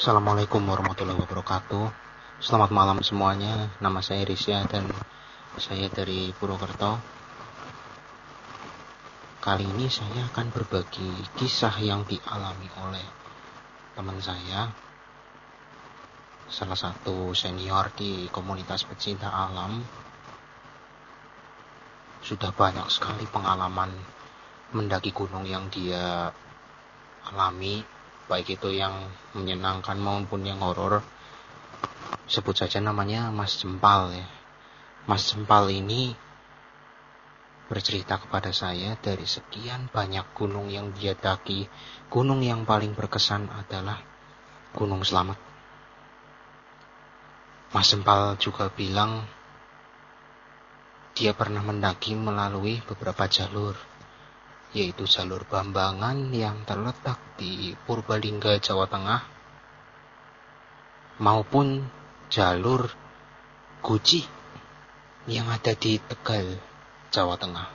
Assalamualaikum warahmatullahi wabarakatuh. Selamat malam semuanya. Nama saya Risya dan saya dari Purwokerto. Kali ini saya akan berbagi kisah yang dialami oleh teman saya, salah satu senior di komunitas pecinta alam. Sudah banyak sekali pengalaman mendaki gunung yang dia alami baik itu yang menyenangkan maupun yang horor sebut saja namanya Mas Jempal ya. Mas Jempal ini bercerita kepada saya dari sekian banyak gunung yang dia daki. Gunung yang paling berkesan adalah Gunung Selamat. Mas Jempal juga bilang dia pernah mendaki melalui beberapa jalur yaitu jalur Bambangan yang terletak di Purbalingga, Jawa Tengah, maupun jalur Guci yang ada di Tegal, Jawa Tengah.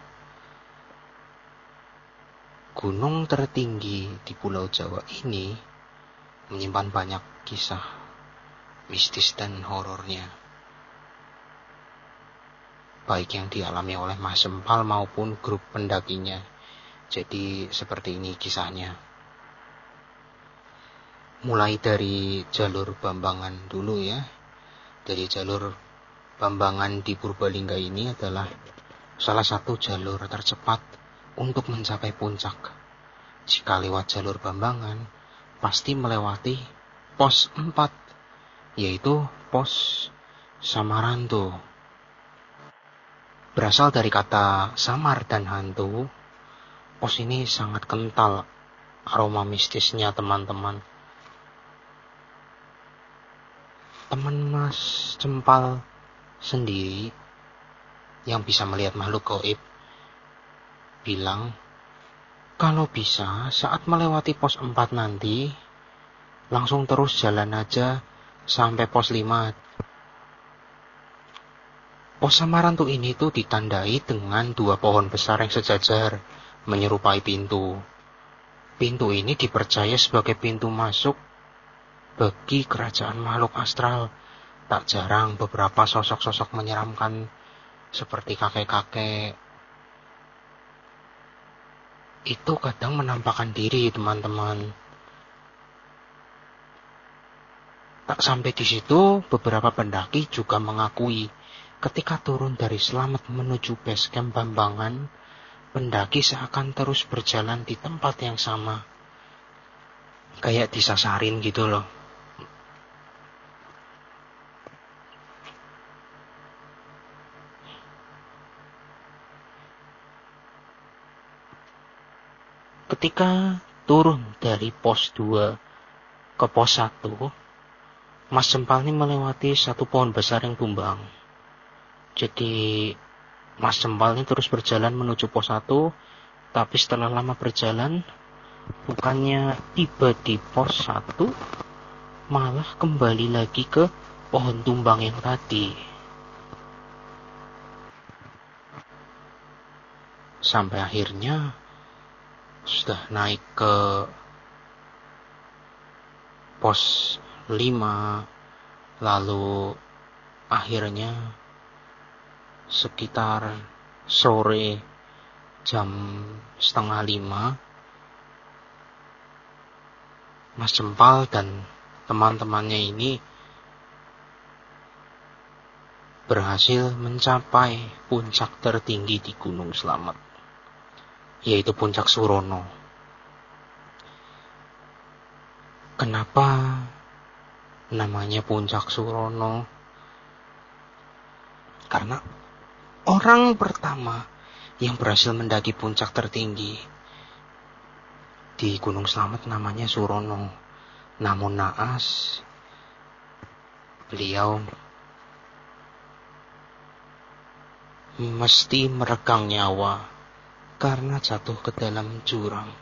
Gunung tertinggi di Pulau Jawa ini menyimpan banyak kisah mistis dan horornya. Baik yang dialami oleh Mas Sempal maupun grup pendakinya jadi seperti ini kisahnya. Mulai dari jalur Bambangan dulu ya. Dari jalur Bambangan di Purbalingga ini adalah salah satu jalur tercepat untuk mencapai puncak. Jika lewat jalur Bambangan, pasti melewati pos 4, yaitu pos Samaranto. Berasal dari kata samar dan hantu, pos ini sangat kental aroma mistisnya teman-teman. Teman Mas Cempal sendiri yang bisa melihat makhluk goib bilang kalau bisa saat melewati pos 4 nanti langsung terus jalan aja sampai pos 5. Pos Samarantu ini tuh ditandai dengan dua pohon besar yang sejajar menyerupai pintu. Pintu ini dipercaya sebagai pintu masuk bagi kerajaan makhluk astral. Tak jarang beberapa sosok-sosok menyeramkan seperti kakek-kakek. Itu kadang menampakkan diri, teman-teman. Tak sampai di situ, beberapa pendaki juga mengakui ketika turun dari selamat menuju base camp Bambangan, pendaki seakan terus berjalan di tempat yang sama. Kayak disasarin gitu loh. Ketika turun dari pos 2 ke pos 1, Mas Sempal ini melewati satu pohon besar yang tumbang. Jadi Mas Jempal ini terus berjalan menuju pos 1, tapi setelah lama berjalan, bukannya tiba di pos 1, malah kembali lagi ke pohon tumbang yang tadi. Sampai akhirnya sudah naik ke pos 5, lalu akhirnya sekitar sore jam setengah lima Mas Jempal dan teman-temannya ini berhasil mencapai puncak tertinggi di Gunung Selamat, yaitu Puncak Surono. Kenapa namanya Puncak Surono? Karena Orang pertama yang berhasil mendaki puncak tertinggi di Gunung Slamet namanya Surono. Namun naas, beliau mesti meregang nyawa karena jatuh ke dalam jurang.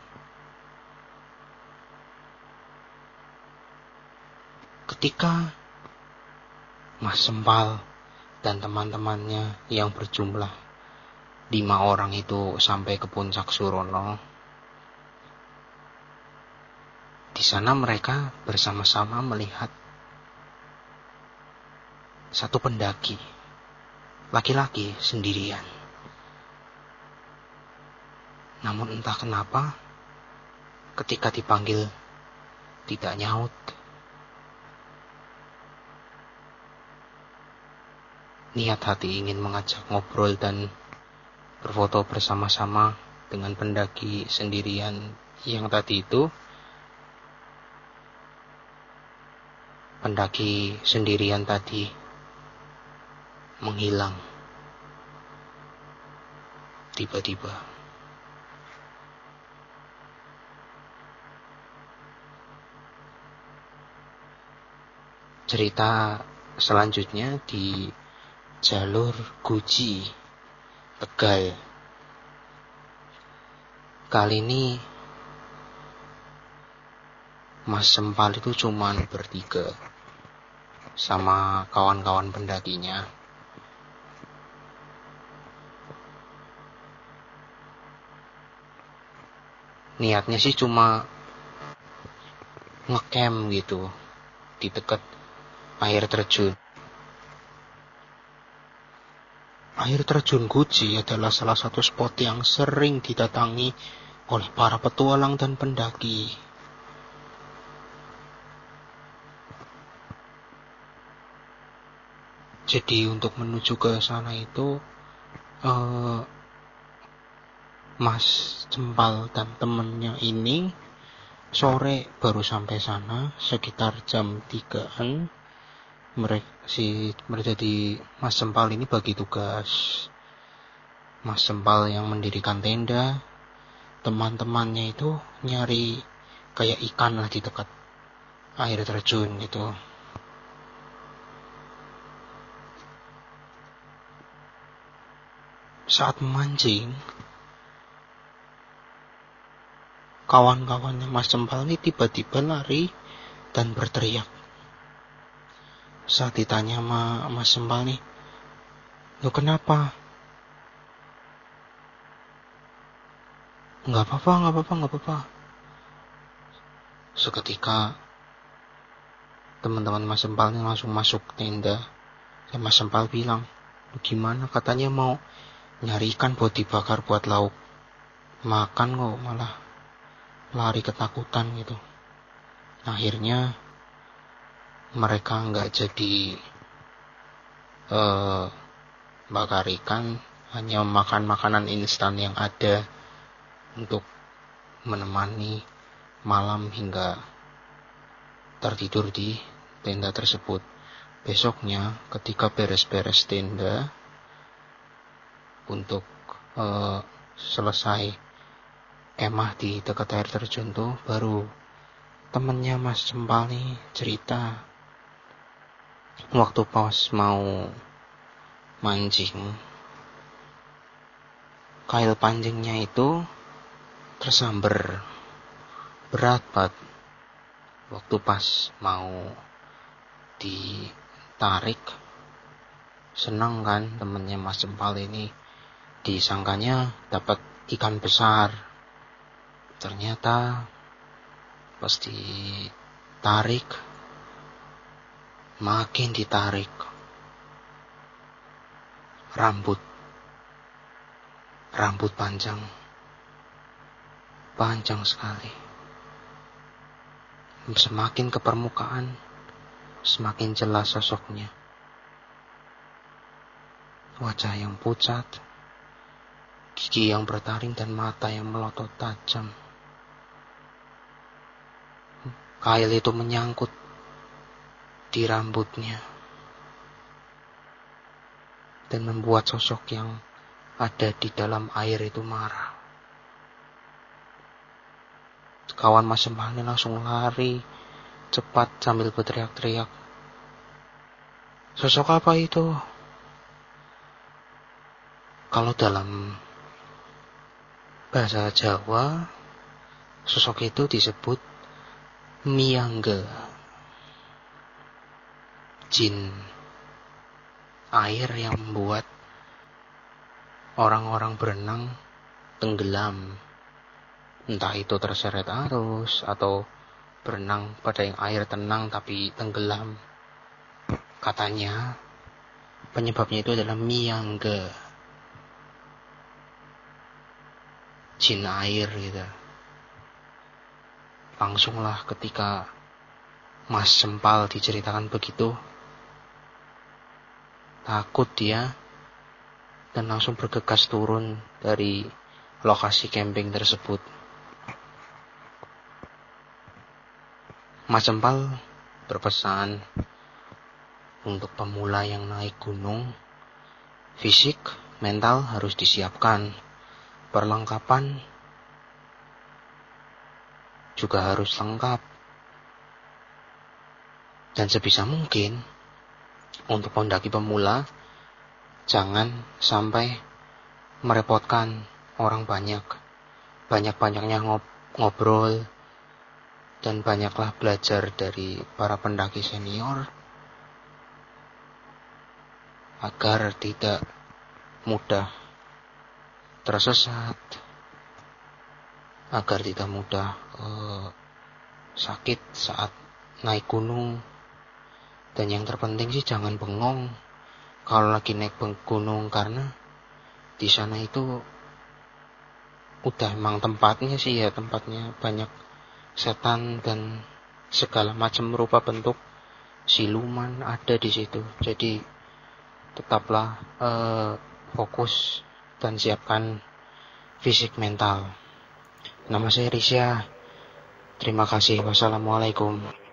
Ketika Mas Sempal dan teman-temannya yang berjumlah lima orang itu sampai ke puncak Surono. Di sana mereka bersama-sama melihat satu pendaki, laki-laki sendirian. Namun entah kenapa, ketika dipanggil tidak nyaut. Niat hati ingin mengajak ngobrol dan berfoto bersama-sama dengan pendaki sendirian yang tadi itu. Pendaki sendirian tadi menghilang tiba-tiba. cerita selanjutnya di jalur Guji Tegal kali ini Mas Sempal itu cuman bertiga sama kawan-kawan pendakinya niatnya sih cuma ngecamp gitu di dekat air terjun. Air terjun Guji adalah salah satu spot yang sering didatangi oleh para petualang dan pendaki. Jadi untuk menuju ke sana itu uh, Mas Cempal dan temennya ini sore baru sampai sana sekitar jam 3-an mereka si mereka di Mas Sempal ini bagi tugas. Mas Sempal yang mendirikan tenda. Teman-temannya itu nyari kayak ikan lah di dekat air terjun gitu. Saat memancing kawan-kawannya Mas Sempal ini tiba-tiba lari dan berteriak saat ditanya sama Mas Sembal nih, lo kenapa? Nggak apa-apa, nggak apa-apa, nggak apa-apa. Seketika teman-teman Mas Sempal ini langsung masuk tenda. Dan Mas Sempal bilang, gimana? Katanya mau nyari ikan buat dibakar buat lauk. Makan kok malah lari ketakutan gitu. Akhirnya mereka nggak jadi uh, bakar ikan hanya makan makanan instan yang ada untuk menemani malam hingga tertidur di tenda tersebut. Besoknya ketika beres-beres tenda untuk uh, selesai kemah di dekat air terjun tuh baru temennya Mas Cempal nih cerita waktu pas mau mancing kail pancingnya itu tersambar. Berat banget. Waktu pas mau ditarik senang kan temennya Mas Jempal ini. Disangkanya dapat ikan besar. Ternyata pas ditarik makin ditarik. Rambut. Rambut panjang. Panjang sekali. Semakin ke permukaan semakin jelas sosoknya. Wajah yang pucat gigi yang bertaring dan mata yang melotot tajam. Kail itu menyangkut di rambutnya dan membuat sosok yang ada di dalam air itu marah. Kawan Mas Sembahnya langsung lari cepat sambil berteriak-teriak. Sosok apa itu? Kalau dalam bahasa Jawa, sosok itu disebut miangga jin air yang membuat orang-orang berenang tenggelam. Entah itu terseret arus atau berenang pada yang air tenang tapi tenggelam. Katanya penyebabnya itu adalah miyangga. Jin air gitu. Langsunglah ketika Mas Sempal diceritakan begitu, takut dia dan langsung bergegas turun dari lokasi camping tersebut. Mas Sempal berpesan untuk pemula yang naik gunung, fisik, mental harus disiapkan perlengkapan juga harus lengkap. Dan sebisa mungkin untuk pendaki pemula jangan sampai merepotkan orang banyak. Banyak-banyaknya ngobrol dan banyaklah belajar dari para pendaki senior agar tidak mudah tersesat agar tidak mudah uh, sakit saat naik gunung dan yang terpenting sih jangan bengong kalau lagi naik gunung karena di sana itu udah emang tempatnya sih ya tempatnya banyak setan dan segala macam rupa bentuk siluman ada di situ jadi tetaplah uh, fokus dan siapkan fisik mental. Nama saya Risya. Terima kasih. Wassalamualaikum.